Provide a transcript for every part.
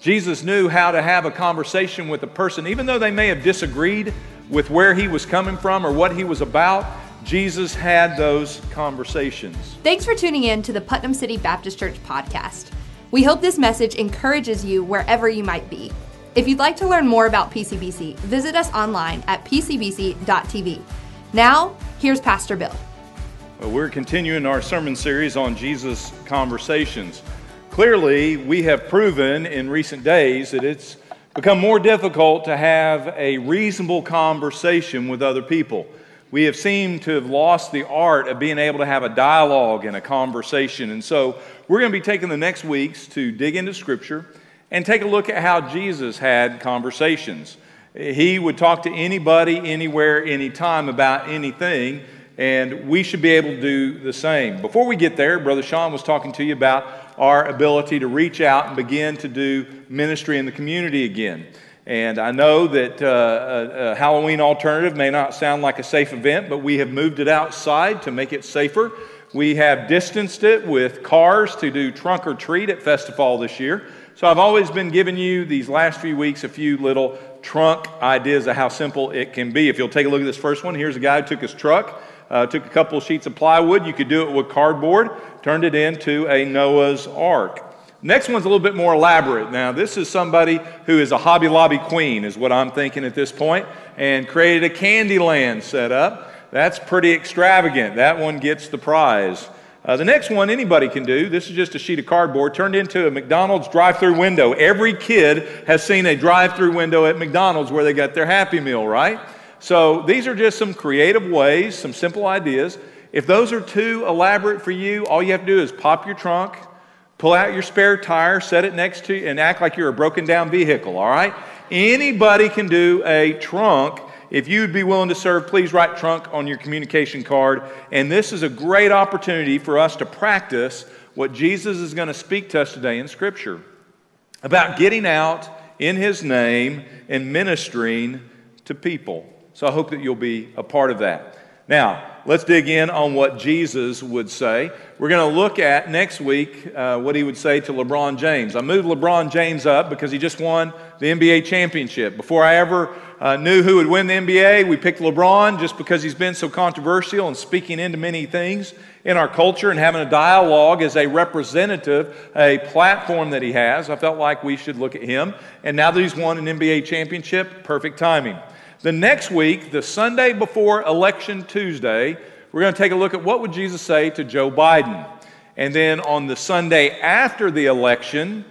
Jesus knew how to have a conversation with a person, even though they may have disagreed with where he was coming from or what he was about. Jesus had those conversations. Thanks for tuning in to the Putnam City Baptist Church podcast. We hope this message encourages you wherever you might be. If you'd like to learn more about PCBC, visit us online at pcbc.tv. Now, here's Pastor Bill. Well, we're continuing our sermon series on Jesus' conversations. Clearly, we have proven in recent days that it's become more difficult to have a reasonable conversation with other people. We have seemed to have lost the art of being able to have a dialogue and a conversation. And so, we're going to be taking the next weeks to dig into Scripture and take a look at how Jesus had conversations. He would talk to anybody, anywhere, anytime about anything, and we should be able to do the same. Before we get there, Brother Sean was talking to you about our ability to reach out and begin to do ministry in the community again. And I know that uh, a, a Halloween alternative may not sound like a safe event, but we have moved it outside to make it safer. We have distanced it with cars to do trunk or treat at Festifall this year. So I've always been giving you these last few weeks a few little trunk ideas of how simple it can be. If you'll take a look at this first one, here's a guy who took his truck, uh, took a couple of sheets of plywood. You could do it with cardboard, turned it into a Noah's Ark. Next one's a little bit more elaborate. Now, this is somebody who is a Hobby Lobby queen, is what I'm thinking at this point, and created a Candyland setup. That's pretty extravagant. That one gets the prize. Uh, the next one anybody can do, this is just a sheet of cardboard turned into a McDonald's drive through window. Every kid has seen a drive through window at McDonald's where they got their Happy Meal, right? So these are just some creative ways, some simple ideas. If those are too elaborate for you, all you have to do is pop your trunk, pull out your spare tire, set it next to you, and act like you're a broken down vehicle, all right? Anybody can do a trunk if you'd be willing to serve, please write trunk on your communication card. And this is a great opportunity for us to practice what Jesus is going to speak to us today in Scripture about getting out in His name and ministering to people. So I hope that you'll be a part of that. Now, let's dig in on what Jesus would say. We're going to look at next week uh, what he would say to LeBron James. I moved LeBron James up because he just won the NBA championship. Before I ever uh, knew who would win the NBA, we picked LeBron just because he's been so controversial and speaking into many things in our culture and having a dialogue as a representative, a platform that he has. I felt like we should look at him. And now that he's won an NBA championship, perfect timing. The next week, the Sunday before Election Tuesday, we're going to take a look at what would Jesus say to Joe Biden. And then on the Sunday after the election,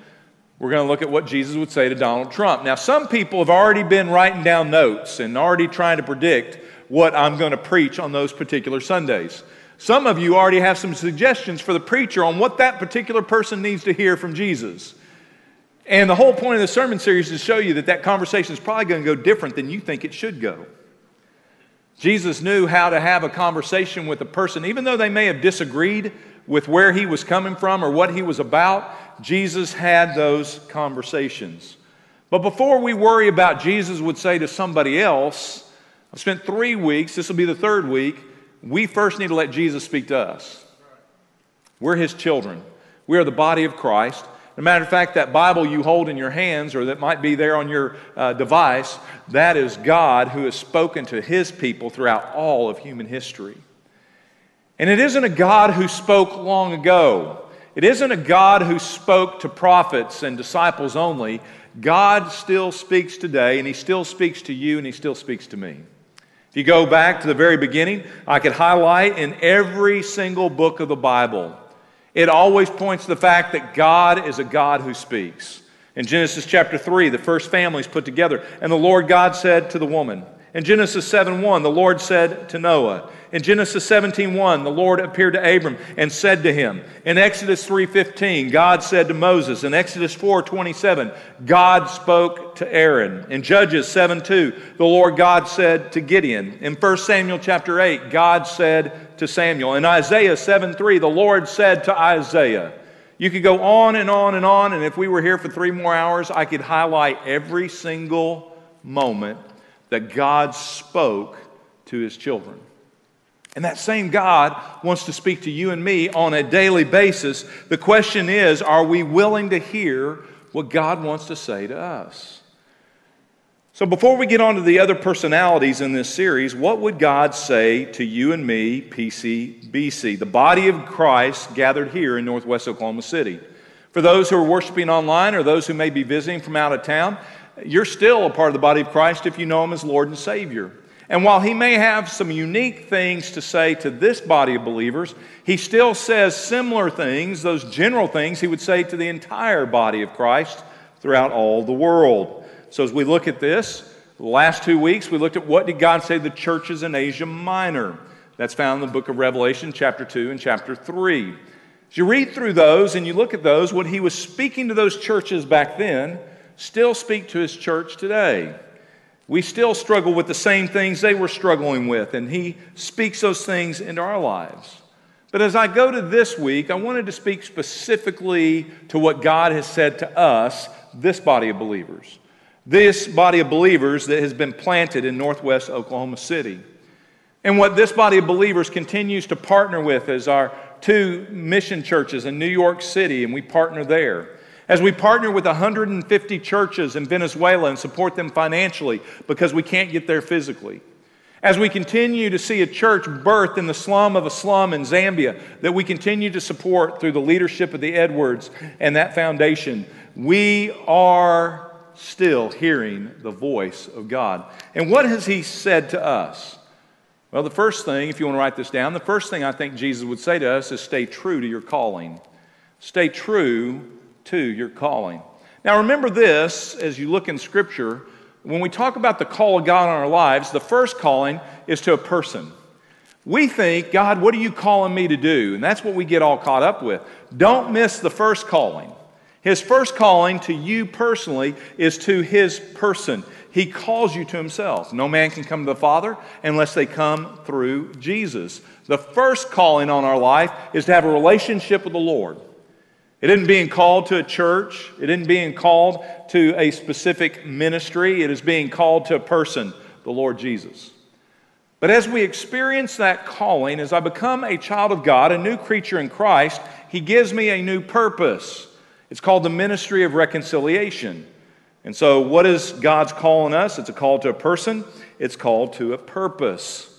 we're going to look at what Jesus would say to Donald Trump. Now, some people have already been writing down notes and already trying to predict what I'm going to preach on those particular Sundays. Some of you already have some suggestions for the preacher on what that particular person needs to hear from Jesus. And the whole point of the sermon series is to show you that that conversation is probably going to go different than you think it should go. Jesus knew how to have a conversation with a person, even though they may have disagreed with where he was coming from or what he was about. Jesus had those conversations. But before we worry about Jesus would say to somebody else, I've spent three weeks, this will be the third week, we first need to let Jesus speak to us. We're his children, we are the body of Christ. As a matter of fact, that Bible you hold in your hands, or that might be there on your uh, device, that is God who has spoken to his people throughout all of human history. And it isn't a God who spoke long ago. It isn't a God who spoke to prophets and disciples only. God still speaks today, and he still speaks to you, and he still speaks to me. If you go back to the very beginning, I could highlight in every single book of the Bible it always points to the fact that God is a God who speaks. In Genesis chapter 3, the first family is put together, and the Lord God said to the woman, in Genesis 7 1, the Lord said to Noah. In Genesis 17 1, the Lord appeared to Abram and said to him. In Exodus 3 15, God said to Moses. In Exodus 4 27, God spoke to Aaron. In Judges 7 2, the Lord God said to Gideon. In 1 Samuel chapter 8, God said to Samuel. In Isaiah 7 3, the Lord said to Isaiah. You could go on and on and on, and if we were here for three more hours, I could highlight every single moment that God spoke to his children. And that same God wants to speak to you and me on a daily basis. The question is are we willing to hear what God wants to say to us. So, before we get on to the other personalities in this series, what would God say to you and me, PCBC, the body of Christ gathered here in Northwest Oklahoma City? For those who are worshiping online or those who may be visiting from out of town, you're still a part of the body of Christ if you know Him as Lord and Savior. And while He may have some unique things to say to this body of believers, He still says similar things, those general things He would say to the entire body of Christ throughout all the world. So as we look at this, the last two weeks we looked at what did God say to the churches in Asia Minor. That's found in the book of Revelation, chapter 2 and chapter 3. As you read through those and you look at those, what he was speaking to those churches back then still speak to his church today. We still struggle with the same things they were struggling with, and he speaks those things into our lives. But as I go to this week, I wanted to speak specifically to what God has said to us, this body of believers this body of believers that has been planted in northwest Oklahoma City. And what this body of believers continues to partner with is our two mission churches in New York City, and we partner there. As we partner with 150 churches in Venezuela and support them financially because we can't get there physically. As we continue to see a church birthed in the slum of a slum in Zambia that we continue to support through the leadership of the Edwards and that foundation, we are still hearing the voice of God. And what has He said to us? Well, the first thing, if you want to write this down, the first thing I think Jesus would say to us is stay true to your calling. Stay true to your calling. Now, remember this as you look in Scripture. When we talk about the call of God on our lives, the first calling is to a person. We think, God, what are you calling me to do? And that's what we get all caught up with. Don't miss the first calling. His first calling to you personally is to his person. He calls you to himself. No man can come to the Father unless they come through Jesus. The first calling on our life is to have a relationship with the Lord. It isn't being called to a church, it isn't being called to a specific ministry, it is being called to a person, the Lord Jesus. But as we experience that calling, as I become a child of God, a new creature in Christ, He gives me a new purpose. It's called the ministry of reconciliation. And so, what is God's calling us? It's a call to a person, it's called to a purpose.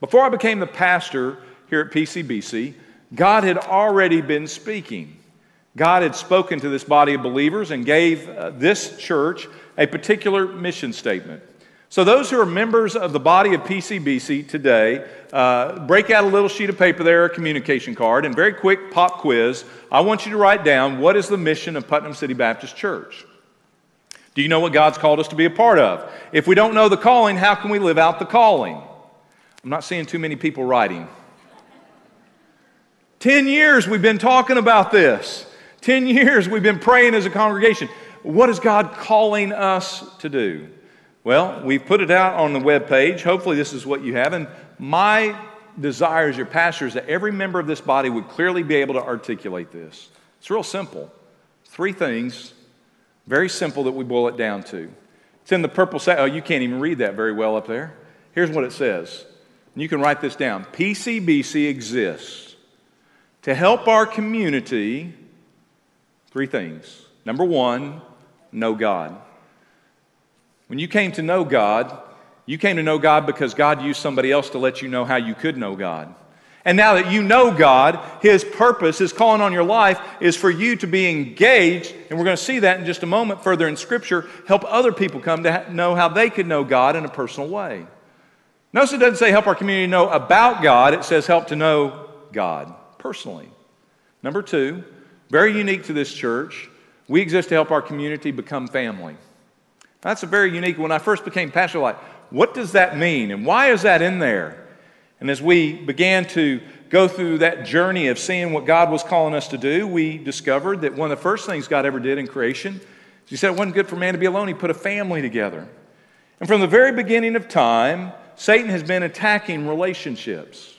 Before I became the pastor here at PCBC, God had already been speaking. God had spoken to this body of believers and gave uh, this church a particular mission statement. So, those who are members of the body of PCBC today, uh, break out a little sheet of paper there, a communication card, and very quick pop quiz. I want you to write down what is the mission of Putnam City Baptist Church? Do you know what God's called us to be a part of? If we don't know the calling, how can we live out the calling? I'm not seeing too many people writing. 10 years we've been talking about this. 10 years we've been praying as a congregation. What is God calling us to do? Well, we've put it out on the web page. Hopefully, this is what you have. And my desire as your pastor is that every member of this body would clearly be able to articulate this. It's real simple. Three things, very simple that we boil it down to. It's in the purple set. Oh, you can't even read that very well up there. Here's what it says. You can write this down. PCBC exists to help our community. Three things. Number one, know God. When you came to know God, you came to know God because God used somebody else to let you know how you could know God. And now that you know God, His purpose, His calling on your life is for you to be engaged, and we're going to see that in just a moment further in Scripture, help other people come to know how they could know God in a personal way. Notice it doesn't say help our community know about God, it says help to know God personally. Number two, very unique to this church, we exist to help our community become family. That's a very unique. When I first became pastor, like, what does that mean, and why is that in there? And as we began to go through that journey of seeing what God was calling us to do, we discovered that one of the first things God ever did in creation, He said it wasn't good for man to be alone. He put a family together. And from the very beginning of time, Satan has been attacking relationships.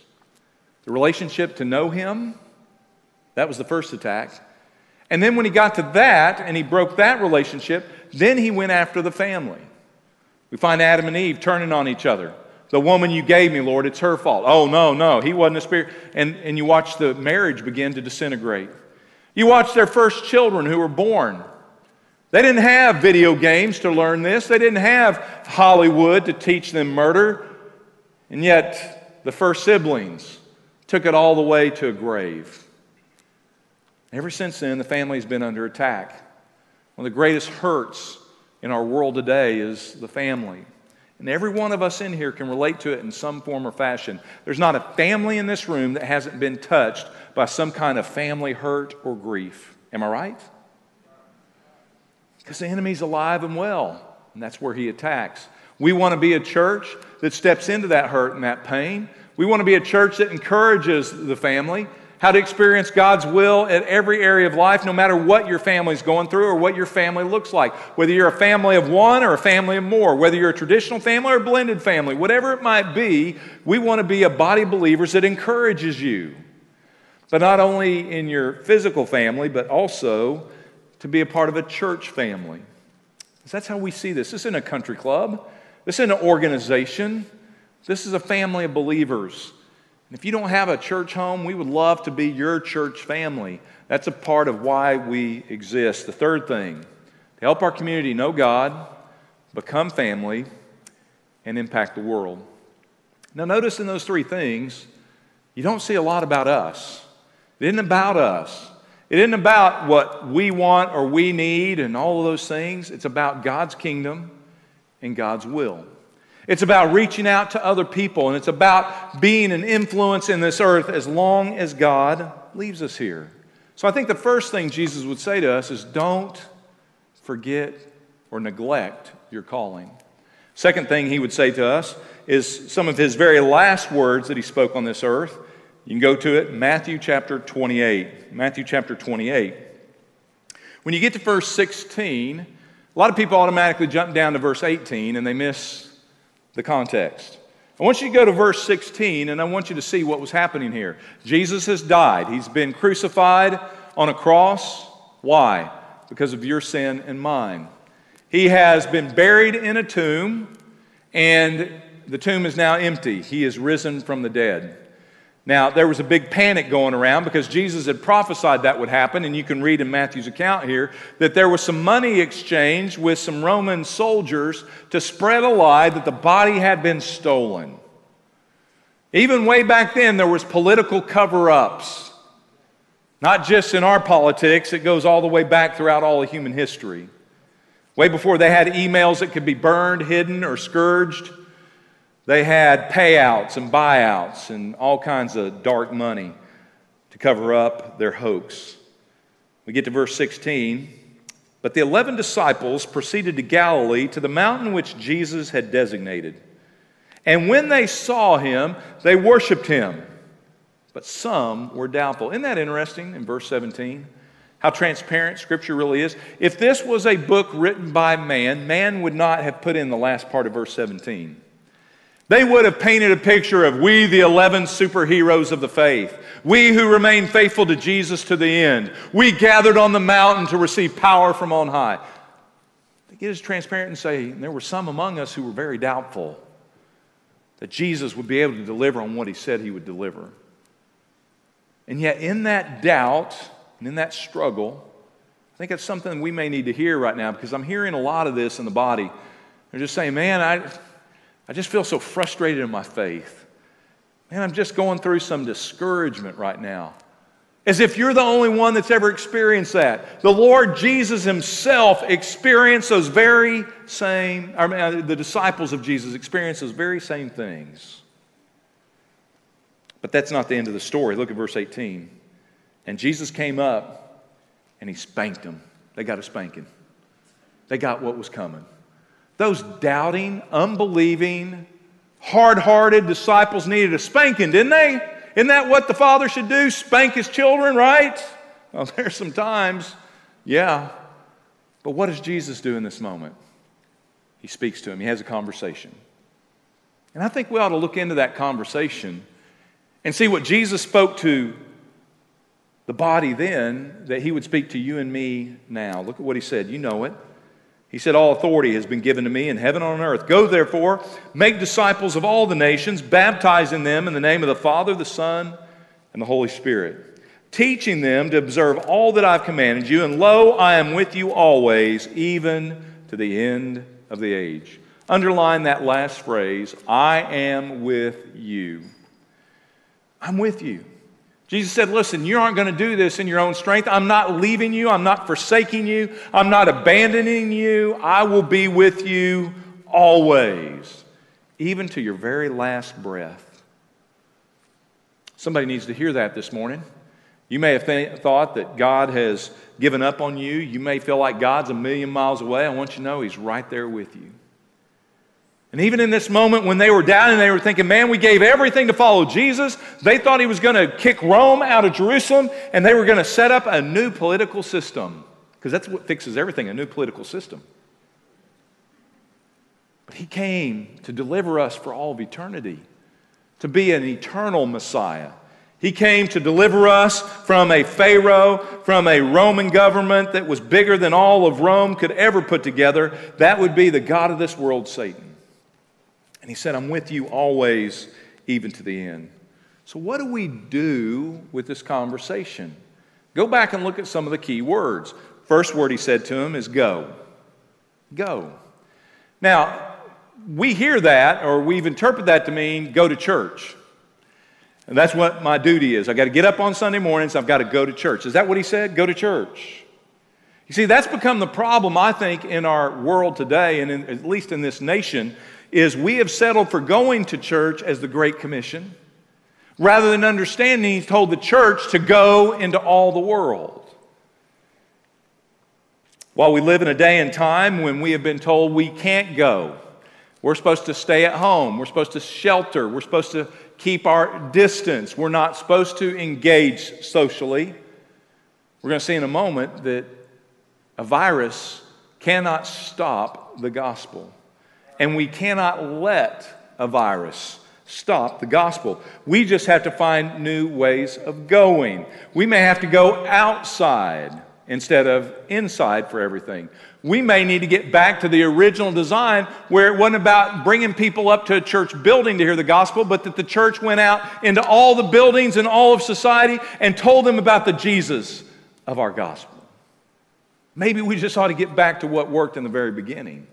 The relationship to know Him, that was the first attack. And then when he got to that and he broke that relationship, then he went after the family. We find Adam and Eve turning on each other. The woman you gave me, Lord, it's her fault. Oh, no, no, he wasn't a spirit. And, and you watch the marriage begin to disintegrate. You watch their first children who were born. They didn't have video games to learn this, they didn't have Hollywood to teach them murder. And yet, the first siblings took it all the way to a grave. Ever since then, the family's been under attack. One of the greatest hurts in our world today is the family. And every one of us in here can relate to it in some form or fashion. There's not a family in this room that hasn't been touched by some kind of family hurt or grief. Am I right? Because the enemy's alive and well, and that's where he attacks. We want to be a church that steps into that hurt and that pain. We want to be a church that encourages the family how to experience God's will at every area of life, no matter what your family's going through or what your family looks like. Whether you're a family of one or a family of more, whether you're a traditional family or a blended family, whatever it might be, we want to be a body of believers that encourages you. But not only in your physical family, but also to be a part of a church family. That's how we see this. This isn't a country club, this isn't an organization. This is a family of believers. And if you don't have a church home, we would love to be your church family. That's a part of why we exist. The third thing, to help our community know God, become family, and impact the world. Now, notice in those three things, you don't see a lot about us. It isn't about us. It isn't about what we want or we need and all of those things. It's about God's kingdom and God's will. It's about reaching out to other people, and it's about being an influence in this earth as long as God leaves us here. So I think the first thing Jesus would say to us is don't forget or neglect your calling. Second thing he would say to us is some of his very last words that he spoke on this earth. You can go to it, Matthew chapter 28. Matthew chapter 28. When you get to verse 16, a lot of people automatically jump down to verse 18 and they miss the context. I want you to go to verse 16 and I want you to see what was happening here. Jesus has died, he's been crucified on a cross. Why? Because of your sin and mine. He has been buried in a tomb, and the tomb is now empty. He is risen from the dead. Now, there was a big panic going around because Jesus had prophesied that would happen, and you can read in Matthew's account here that there was some money exchanged with some Roman soldiers to spread a lie that the body had been stolen. Even way back then, there was political cover ups. Not just in our politics, it goes all the way back throughout all of human history. Way before they had emails that could be burned, hidden, or scourged. They had payouts and buyouts and all kinds of dark money to cover up their hoax. We get to verse 16. But the eleven disciples proceeded to Galilee to the mountain which Jesus had designated. And when they saw him, they worshiped him. But some were doubtful. Isn't that interesting in verse 17? How transparent Scripture really is. If this was a book written by man, man would not have put in the last part of verse 17. They would have painted a picture of we, the 11 superheroes of the faith. We who remain faithful to Jesus to the end. We gathered on the mountain to receive power from on high. They get as transparent and say, there were some among us who were very doubtful that Jesus would be able to deliver on what he said he would deliver. And yet, in that doubt and in that struggle, I think that's something we may need to hear right now because I'm hearing a lot of this in the body. They're just saying, man, I. I just feel so frustrated in my faith. Man, I'm just going through some discouragement right now. As if you're the only one that's ever experienced that. The Lord Jesus Himself experienced those very same, I mean, uh, the disciples of Jesus experienced those very same things. But that's not the end of the story. Look at verse 18. And Jesus came up and He spanked them. They got a spanking, they got what was coming. Those doubting, unbelieving, hard hearted disciples needed a spanking, didn't they? Isn't that what the father should do? Spank his children, right? Well, there's some times, yeah. But what does Jesus do in this moment? He speaks to him, he has a conversation. And I think we ought to look into that conversation and see what Jesus spoke to the body then that he would speak to you and me now. Look at what he said. You know it. He said, All authority has been given to me in heaven and on earth. Go therefore, make disciples of all the nations, baptizing them in the name of the Father, the Son, and the Holy Spirit, teaching them to observe all that I've commanded you, and lo, I am with you always, even to the end of the age. Underline that last phrase I am with you. I'm with you. Jesus said, Listen, you aren't going to do this in your own strength. I'm not leaving you. I'm not forsaking you. I'm not abandoning you. I will be with you always, even to your very last breath. Somebody needs to hear that this morning. You may have th- thought that God has given up on you. You may feel like God's a million miles away. I want you to know He's right there with you. And even in this moment when they were down and they were thinking, man, we gave everything to follow Jesus, they thought he was going to kick Rome out of Jerusalem and they were going to set up a new political system. Because that's what fixes everything a new political system. But he came to deliver us for all of eternity, to be an eternal Messiah. He came to deliver us from a Pharaoh, from a Roman government that was bigger than all of Rome could ever put together. That would be the God of this world, Satan. And he said, I'm with you always, even to the end. So, what do we do with this conversation? Go back and look at some of the key words. First word he said to him is go. Go. Now, we hear that, or we've interpreted that to mean go to church. And that's what my duty is. I've got to get up on Sunday mornings, I've got to go to church. Is that what he said? Go to church. You see, that's become the problem, I think, in our world today, and in, at least in this nation, is we have settled for going to church as the Great Commission rather than understanding He's told the church to go into all the world. While we live in a day and time when we have been told we can't go, we're supposed to stay at home, we're supposed to shelter, we're supposed to keep our distance, we're not supposed to engage socially. We're going to see in a moment that a virus cannot stop the gospel and we cannot let a virus stop the gospel. We just have to find new ways of going. We may have to go outside instead of inside for everything. We may need to get back to the original design where it wasn't about bringing people up to a church building to hear the gospel, but that the church went out into all the buildings and all of society and told them about the Jesus of our gospel. Maybe we just ought to get back to what worked in the very beginning.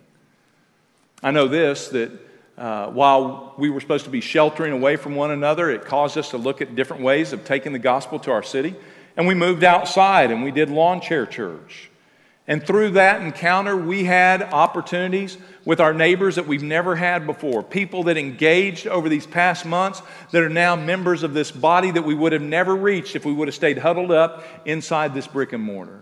I know this that uh, while we were supposed to be sheltering away from one another, it caused us to look at different ways of taking the gospel to our city. And we moved outside and we did lawn chair church. And through that encounter, we had opportunities with our neighbors that we've never had before. People that engaged over these past months that are now members of this body that we would have never reached if we would have stayed huddled up inside this brick and mortar.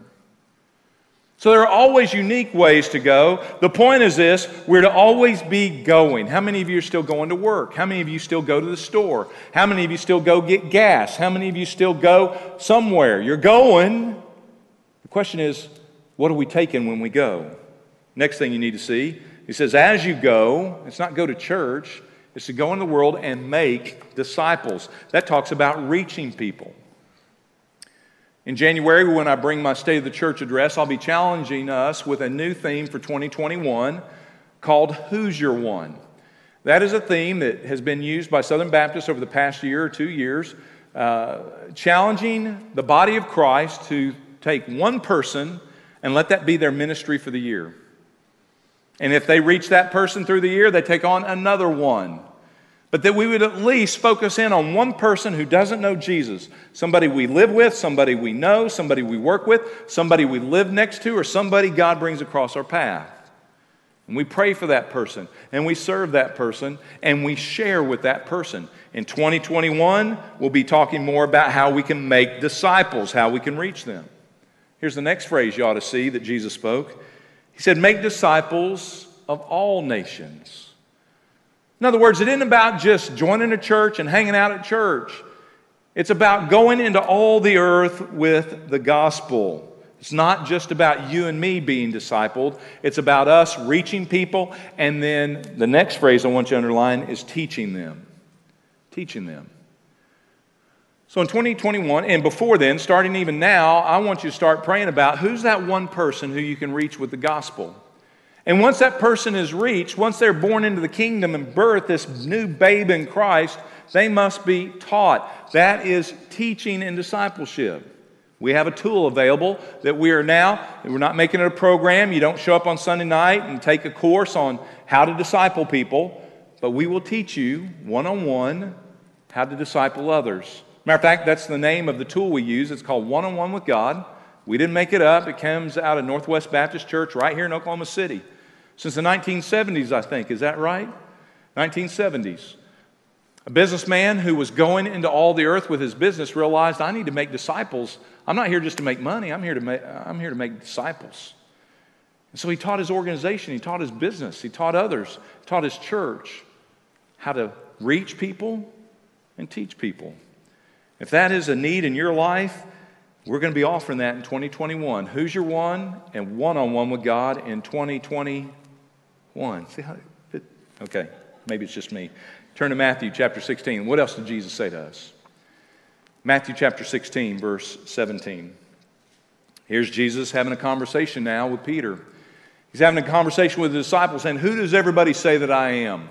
So there are always unique ways to go. The point is this we're to always be going. How many of you are still going to work? How many of you still go to the store? How many of you still go get gas? How many of you still go somewhere? You're going. The question is, what are we taking when we go? Next thing you need to see, he says, as you go, it's not go to church, it's to go in the world and make disciples. That talks about reaching people. In January, when I bring my State of the Church address, I'll be challenging us with a new theme for 2021 called Who's Your One? That is a theme that has been used by Southern Baptists over the past year or two years, uh, challenging the body of Christ to take one person and let that be their ministry for the year. And if they reach that person through the year, they take on another one but that we would at least focus in on one person who doesn't know Jesus somebody we live with, somebody we know, somebody we work with, somebody we live next to, or somebody God brings across our path. And we pray for that person, and we serve that person, and we share with that person. In 2021, we'll be talking more about how we can make disciples, how we can reach them. Here's the next phrase you ought to see that Jesus spoke He said, Make disciples of all nations. In other words, it isn't about just joining a church and hanging out at church. It's about going into all the earth with the gospel. It's not just about you and me being discipled, it's about us reaching people. And then the next phrase I want you to underline is teaching them. Teaching them. So in 2021, and before then, starting even now, I want you to start praying about who's that one person who you can reach with the gospel. And once that person is reached, once they're born into the kingdom and birth, this new babe in Christ, they must be taught. That is teaching and discipleship. We have a tool available that we are now, we're not making it a program. You don't show up on Sunday night and take a course on how to disciple people, but we will teach you one on one how to disciple others. Matter of fact, that's the name of the tool we use. It's called One on One with God. We didn't make it up. It comes out of Northwest Baptist Church right here in Oklahoma City. Since the 1970s, I think. Is that right? 1970s. A businessman who was going into all the earth with his business realized I need to make disciples. I'm not here just to make money, I'm here to make, I'm here to make disciples. And so he taught his organization, he taught his business, he taught others, taught his church how to reach people and teach people. If that is a need in your life, we're going to be offering that in 2021. Who's your one and one on one with God in 2021? See how it, okay, maybe it's just me. Turn to Matthew chapter 16. What else did Jesus say to us? Matthew chapter 16, verse 17. Here's Jesus having a conversation now with Peter. He's having a conversation with the disciples saying, Who does everybody say that I am?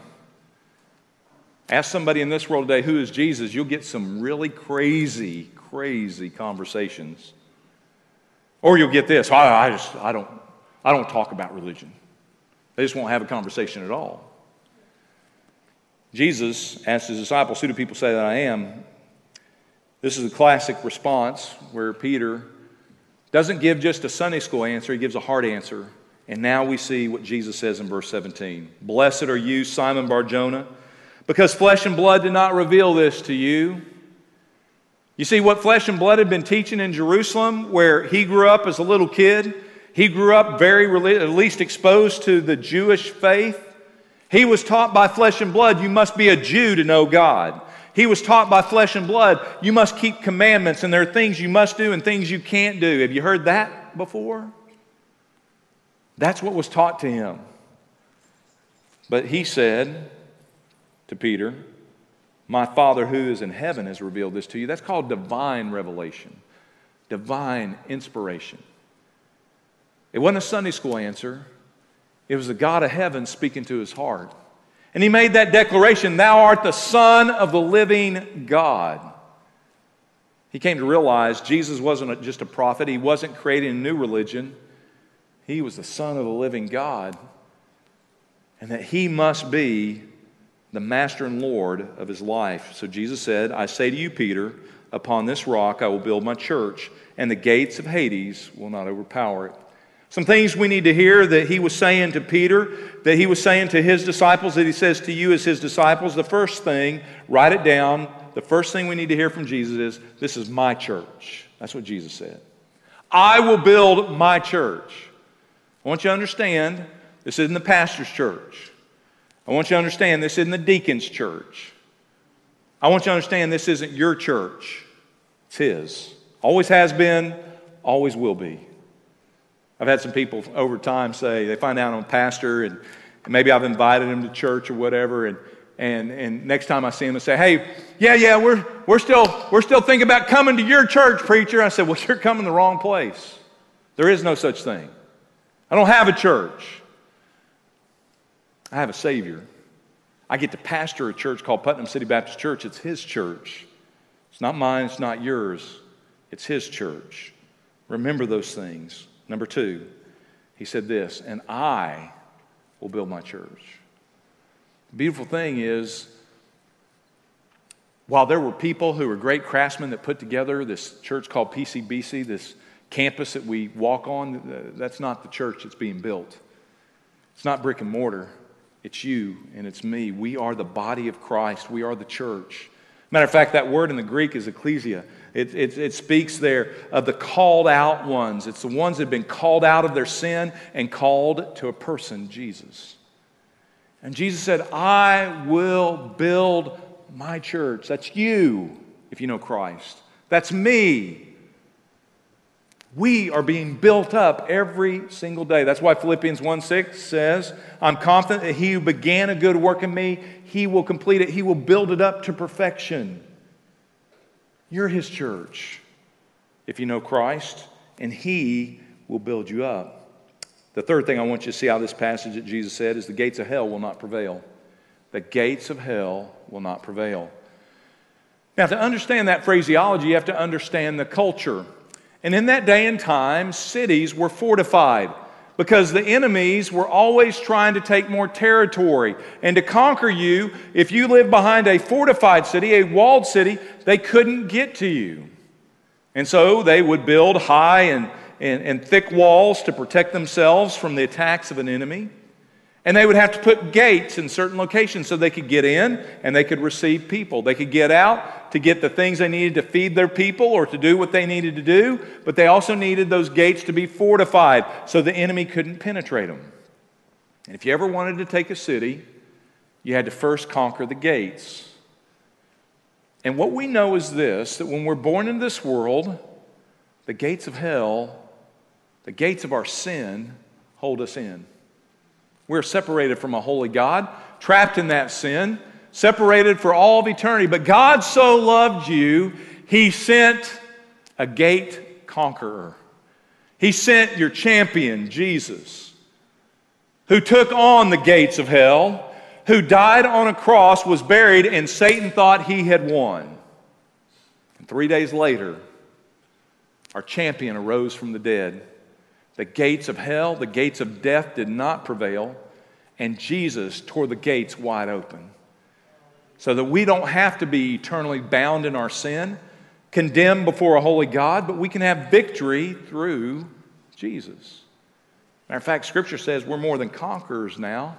Ask somebody in this world today, Who is Jesus? You'll get some really crazy, crazy conversations. Or you'll get this I, I just, I don't, I don't talk about religion. They just won't have a conversation at all. Jesus asked his disciples, Who do people say that I am? This is a classic response where Peter doesn't give just a Sunday school answer, he gives a hard answer. And now we see what Jesus says in verse 17 Blessed are you, Simon Barjona, because flesh and blood did not reveal this to you. You see, what flesh and blood had been teaching in Jerusalem, where he grew up as a little kid, he grew up very, at least exposed to the Jewish faith. He was taught by flesh and blood, you must be a Jew to know God. He was taught by flesh and blood, you must keep commandments, and there are things you must do and things you can't do. Have you heard that before? That's what was taught to him. But he said to Peter, My Father who is in heaven has revealed this to you. That's called divine revelation, divine inspiration. It wasn't a Sunday school answer, it was the God of heaven speaking to his heart. And he made that declaration Thou art the Son of the living God. He came to realize Jesus wasn't just a prophet, he wasn't creating a new religion. He was the Son of the living God. And that he must be the master and Lord of his life. So Jesus said, I say to you, Peter, upon this rock I will build my church, and the gates of Hades will not overpower it. Some things we need to hear that he was saying to Peter, that he was saying to his disciples, that he says to you as his disciples. The first thing, write it down. The first thing we need to hear from Jesus is, This is my church. That's what Jesus said. I will build my church. I want you to understand this isn't the pastor's church. I want you to understand this isn't the deacon's church. I want you to understand this isn't your church, it's his. Always has been, always will be. I've had some people over time say they find out I'm a pastor and, and maybe I've invited them to church or whatever, and, and, and next time I see them, I say, hey, yeah, yeah, we're, we're, still, we're still thinking about coming to your church, preacher. I said, well, you're coming the wrong place. There is no such thing. I don't have a church. I have a Savior. I get to pastor a church called Putnam City Baptist Church. It's His church. It's not mine, it's not yours. It's His church. Remember those things. Number two, he said this, and I will build my church. The beautiful thing is, while there were people who were great craftsmen that put together this church called PCBC, this campus that we walk on, that's not the church that's being built. It's not brick and mortar. It's you and it's me. We are the body of Christ. We are the church. Matter of fact, that word in the Greek is ecclesia. It, it, it, speaks there of the called out ones. It's the ones that have been called out of their sin and called to a person, Jesus. And Jesus said, I will build my church. That's you, if you know Christ. That's me. We are being built up every single day. That's why Philippians 1 6 says, I'm confident that he who began a good work in me, he will complete it, he will build it up to perfection. You're his church if you know Christ, and he will build you up. The third thing I want you to see out of this passage that Jesus said is the gates of hell will not prevail. The gates of hell will not prevail. Now, to understand that phraseology, you have to understand the culture. And in that day and time, cities were fortified because the enemies were always trying to take more territory. And to conquer you, if you lived behind a fortified city, a walled city, they couldn't get to you. And so they would build high and, and, and thick walls to protect themselves from the attacks of an enemy. And they would have to put gates in certain locations so they could get in and they could receive people. They could get out to get the things they needed to feed their people or to do what they needed to do, but they also needed those gates to be fortified so the enemy couldn't penetrate them. And if you ever wanted to take a city, you had to first conquer the gates. And what we know is this that when we're born into this world, the gates of hell, the gates of our sin, hold us in. We're separated from a holy God, trapped in that sin, separated for all of eternity. But God so loved you, He sent a gate conqueror. He sent your champion, Jesus, who took on the gates of hell, who died on a cross, was buried, and Satan thought he had won. And three days later, our champion arose from the dead. The gates of hell, the gates of death did not prevail, and Jesus tore the gates wide open. So that we don't have to be eternally bound in our sin, condemned before a holy God, but we can have victory through Jesus. Matter of fact, Scripture says we're more than conquerors now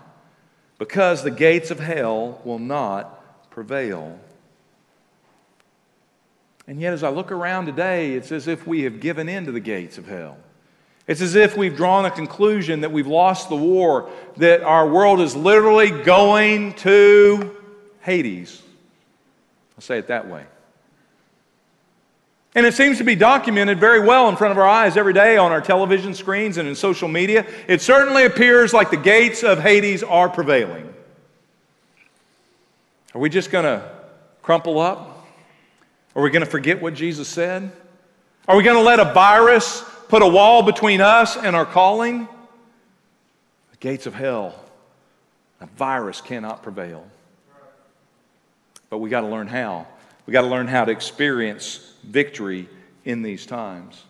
because the gates of hell will not prevail. And yet, as I look around today, it's as if we have given in to the gates of hell. It's as if we've drawn a conclusion that we've lost the war, that our world is literally going to Hades. I'll say it that way. And it seems to be documented very well in front of our eyes every day on our television screens and in social media. It certainly appears like the gates of Hades are prevailing. Are we just going to crumple up? Are we going to forget what Jesus said? Are we going to let a virus put a wall between us and our calling, the gates of hell, a virus cannot prevail. But we got to learn how. We got to learn how to experience victory in these times.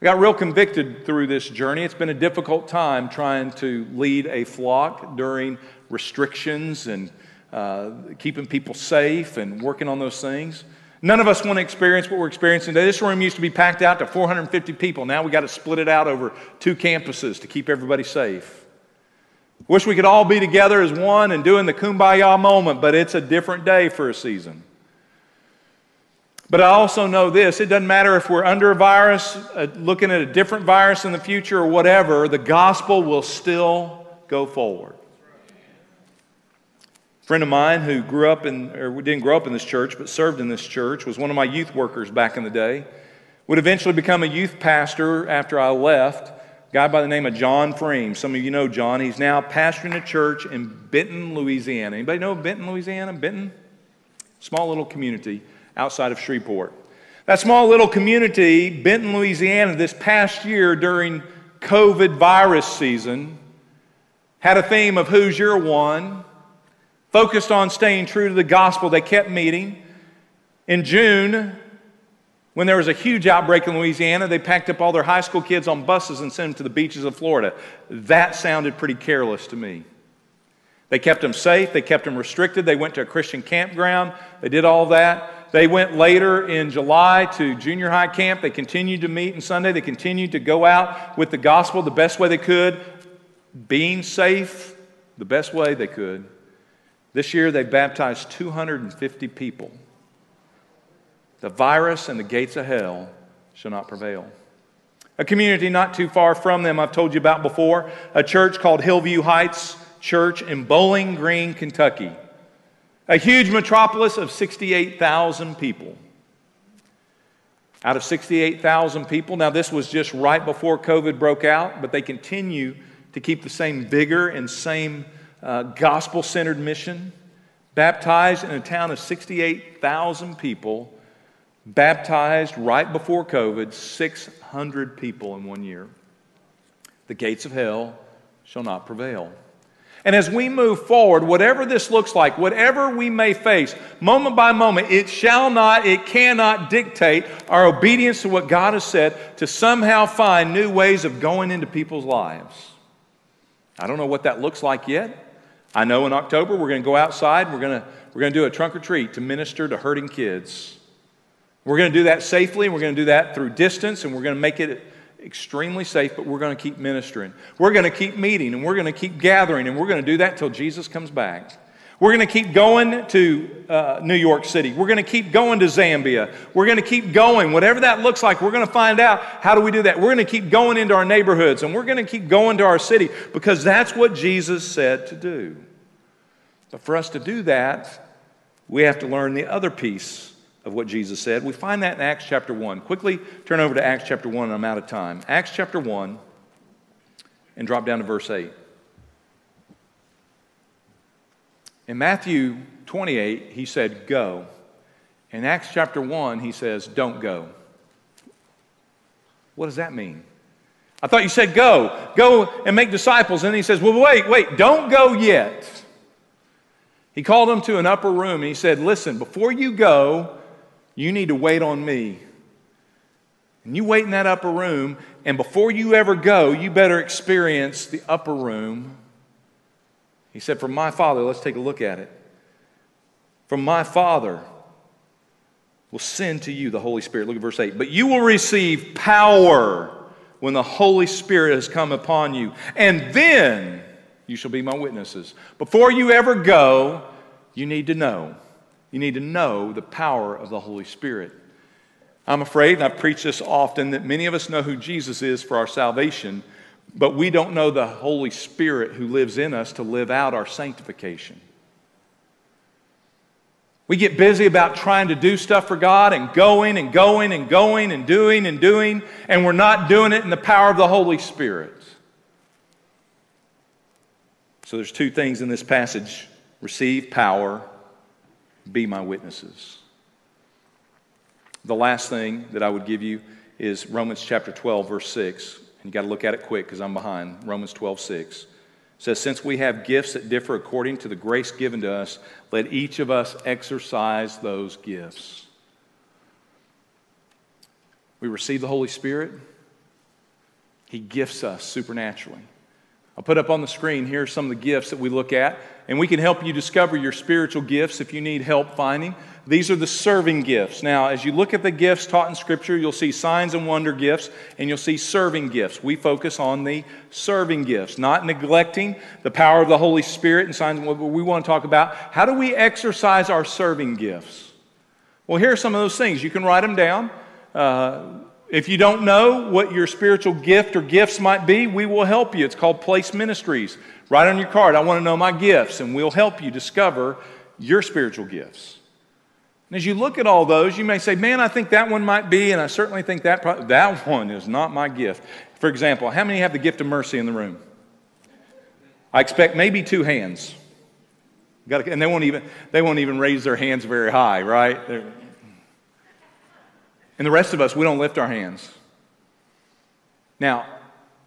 I got real convicted through this journey. It's been a difficult time trying to lead a flock during restrictions and uh, keeping people safe and working on those things. None of us want to experience what we're experiencing today. This room used to be packed out to 450 people. Now we got to split it out over two campuses to keep everybody safe. Wish we could all be together as one and doing the kumbaya moment, but it's a different day for a season. But I also know this it doesn't matter if we're under a virus, uh, looking at a different virus in the future, or whatever, the gospel will still go forward friend of mine who grew up in, or didn't grow up in this church, but served in this church, was one of my youth workers back in the day. Would eventually become a youth pastor after I left. Guy by the name of John Freem. Some of you know John. He's now pastoring a church in Benton, Louisiana. Anybody know Benton, Louisiana? Benton? Small little community outside of Shreveport. That small little community, Benton, Louisiana, this past year during COVID virus season, had a theme of Who's Your One? Focused on staying true to the gospel. They kept meeting. In June, when there was a huge outbreak in Louisiana, they packed up all their high school kids on buses and sent them to the beaches of Florida. That sounded pretty careless to me. They kept them safe, they kept them restricted, they went to a Christian campground, they did all that. They went later in July to junior high camp. They continued to meet on Sunday. They continued to go out with the gospel the best way they could, being safe the best way they could. This year, they baptized 250 people. The virus and the gates of hell shall not prevail. A community not too far from them, I've told you about before, a church called Hillvue Heights Church in Bowling Green, Kentucky. A huge metropolis of 68,000 people. Out of 68,000 people, now this was just right before COVID broke out, but they continue to keep the same vigor and same uh, gospel centered mission, baptized in a town of 68,000 people, baptized right before COVID, 600 people in one year. The gates of hell shall not prevail. And as we move forward, whatever this looks like, whatever we may face, moment by moment, it shall not, it cannot dictate our obedience to what God has said to somehow find new ways of going into people's lives. I don't know what that looks like yet. I know in October we're going to go outside, we're going to, we're going to do a trunk or treat to minister to hurting kids. We're going to do that safely, and we're going to do that through distance, and we're going to make it extremely safe, but we're going to keep ministering. We're going to keep meeting, and we're going to keep gathering, and we're going to do that until Jesus comes back. We're going to keep going to uh, New York City. We're going to keep going to Zambia. We're going to keep going. Whatever that looks like, we're going to find out how do we do that. We're going to keep going into our neighborhoods and we're going to keep going to our city because that's what Jesus said to do. But for us to do that, we have to learn the other piece of what Jesus said. We find that in Acts chapter 1. Quickly turn over to Acts chapter 1, I'm out of time. Acts chapter 1, and drop down to verse 8. In Matthew 28, he said, Go. In Acts chapter 1, he says, Don't go. What does that mean? I thought you said go. Go and make disciples. And he says, Well, wait, wait, don't go yet. He called them to an upper room and he said, Listen, before you go, you need to wait on me. And you wait in that upper room, and before you ever go, you better experience the upper room. He said, From my Father, let's take a look at it. From my Father will send to you the Holy Spirit. Look at verse 8. But you will receive power when the Holy Spirit has come upon you, and then you shall be my witnesses. Before you ever go, you need to know you need to know the power of the Holy Spirit. I'm afraid, and I've preached this often, that many of us know who Jesus is for our salvation, but we don't know the Holy Spirit who lives in us to live out our sanctification. We get busy about trying to do stuff for God and going and going and going and doing and doing, and we're not doing it in the power of the Holy Spirit. So there's two things in this passage receive power be my witnesses. The last thing that I would give you is Romans chapter 12, verse 6. And you got to look at it quick because I'm behind. Romans 12, 6 says, Since we have gifts that differ according to the grace given to us, let each of us exercise those gifts. We receive the Holy Spirit, He gifts us supernaturally. I'll put up on the screen here are some of the gifts that we look at, and we can help you discover your spiritual gifts if you need help finding. These are the serving gifts. Now, as you look at the gifts taught in Scripture, you'll see signs and wonder gifts, and you'll see serving gifts. We focus on the serving gifts, not neglecting the power of the Holy Spirit and signs. What we want to talk about how do we exercise our serving gifts. Well, here are some of those things. You can write them down. Uh, if you don't know what your spiritual gift or gifts might be, we will help you. It's called Place Ministries. Write on your card, I want to know my gifts, and we'll help you discover your spiritual gifts. And as you look at all those, you may say, Man, I think that one might be, and I certainly think that, pro- that one is not my gift. For example, how many have the gift of mercy in the room? I expect maybe two hands. and they won't, even, they won't even raise their hands very high, right? They're, and the rest of us, we don't lift our hands. Now,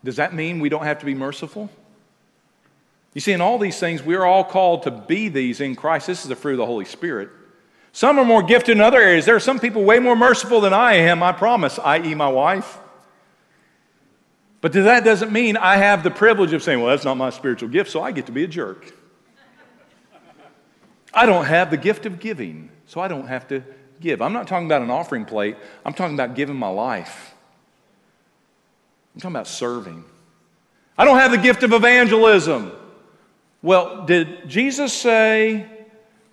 does that mean we don't have to be merciful? You see, in all these things, we are all called to be these in Christ. This is the fruit of the Holy Spirit. Some are more gifted in other areas. There are some people way more merciful than I am, I promise, i.e., my wife. But that doesn't mean I have the privilege of saying, well, that's not my spiritual gift, so I get to be a jerk. I don't have the gift of giving, so I don't have to give. I'm not talking about an offering plate, I'm talking about giving my life. I'm talking about serving. I don't have the gift of evangelism. Well, did Jesus say,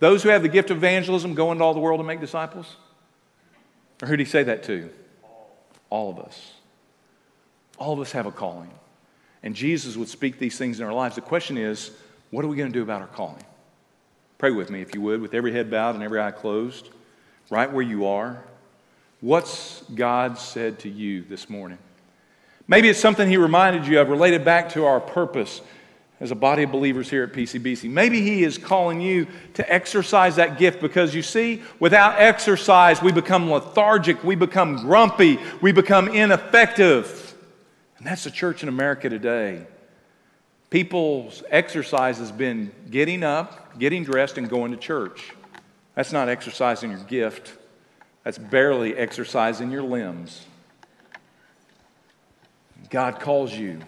those who have the gift of evangelism go into all the world and make disciples? Or who did he say that to? All of us. All of us have a calling. And Jesus would speak these things in our lives. The question is, what are we going to do about our calling? Pray with me, if you would, with every head bowed and every eye closed right where you are. What's God said to you this morning? Maybe it's something He reminded you of, related back to our purpose as a body of believers here at PCBC. Maybe He is calling you to exercise that gift because you see, without exercise, we become lethargic, we become grumpy, we become ineffective. And that's the church in America today. People's exercise has been getting up, getting dressed, and going to church. That's not exercising your gift, that's barely exercising your limbs. God calls you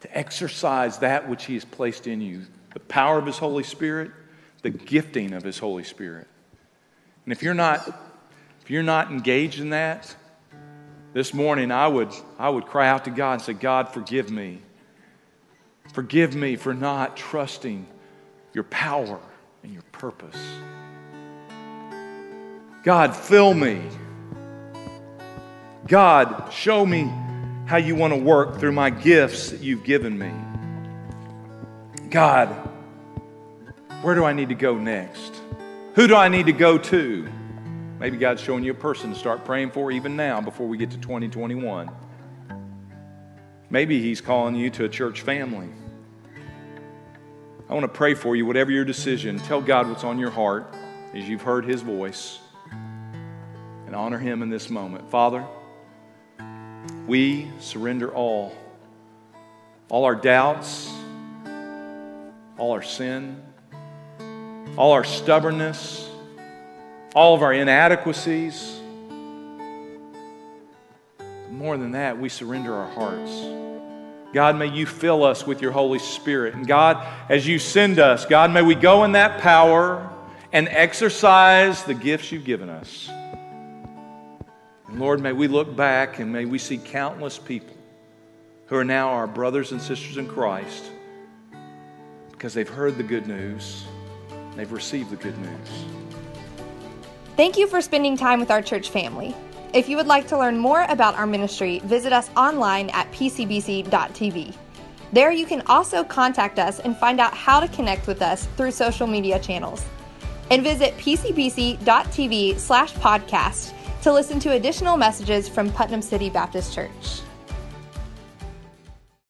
to exercise that which He has placed in you the power of His Holy Spirit, the gifting of His Holy Spirit. And if you're not, if you're not engaged in that, this morning I would, I would cry out to God and say, God, forgive me. Forgive me for not trusting your power and your purpose. God, fill me. God, show me how you want to work through my gifts that you've given me. God, where do I need to go next? Who do I need to go to? Maybe God's showing you a person to start praying for even now before we get to 2021. Maybe He's calling you to a church family. I want to pray for you, whatever your decision. Tell God what's on your heart as you've heard His voice and honor Him in this moment. Father, we surrender all. All our doubts, all our sin, all our stubbornness, all of our inadequacies. More than that, we surrender our hearts. God, may you fill us with your Holy Spirit. And God, as you send us, God, may we go in that power and exercise the gifts you've given us. And Lord, may we look back and may we see countless people who are now our brothers and sisters in Christ because they've heard the good news, they've received the good news. Thank you for spending time with our church family. If you would like to learn more about our ministry, visit us online at pcbc.tv. There you can also contact us and find out how to connect with us through social media channels. And visit pcbc.tv slash podcast to listen to additional messages from Putnam City Baptist Church.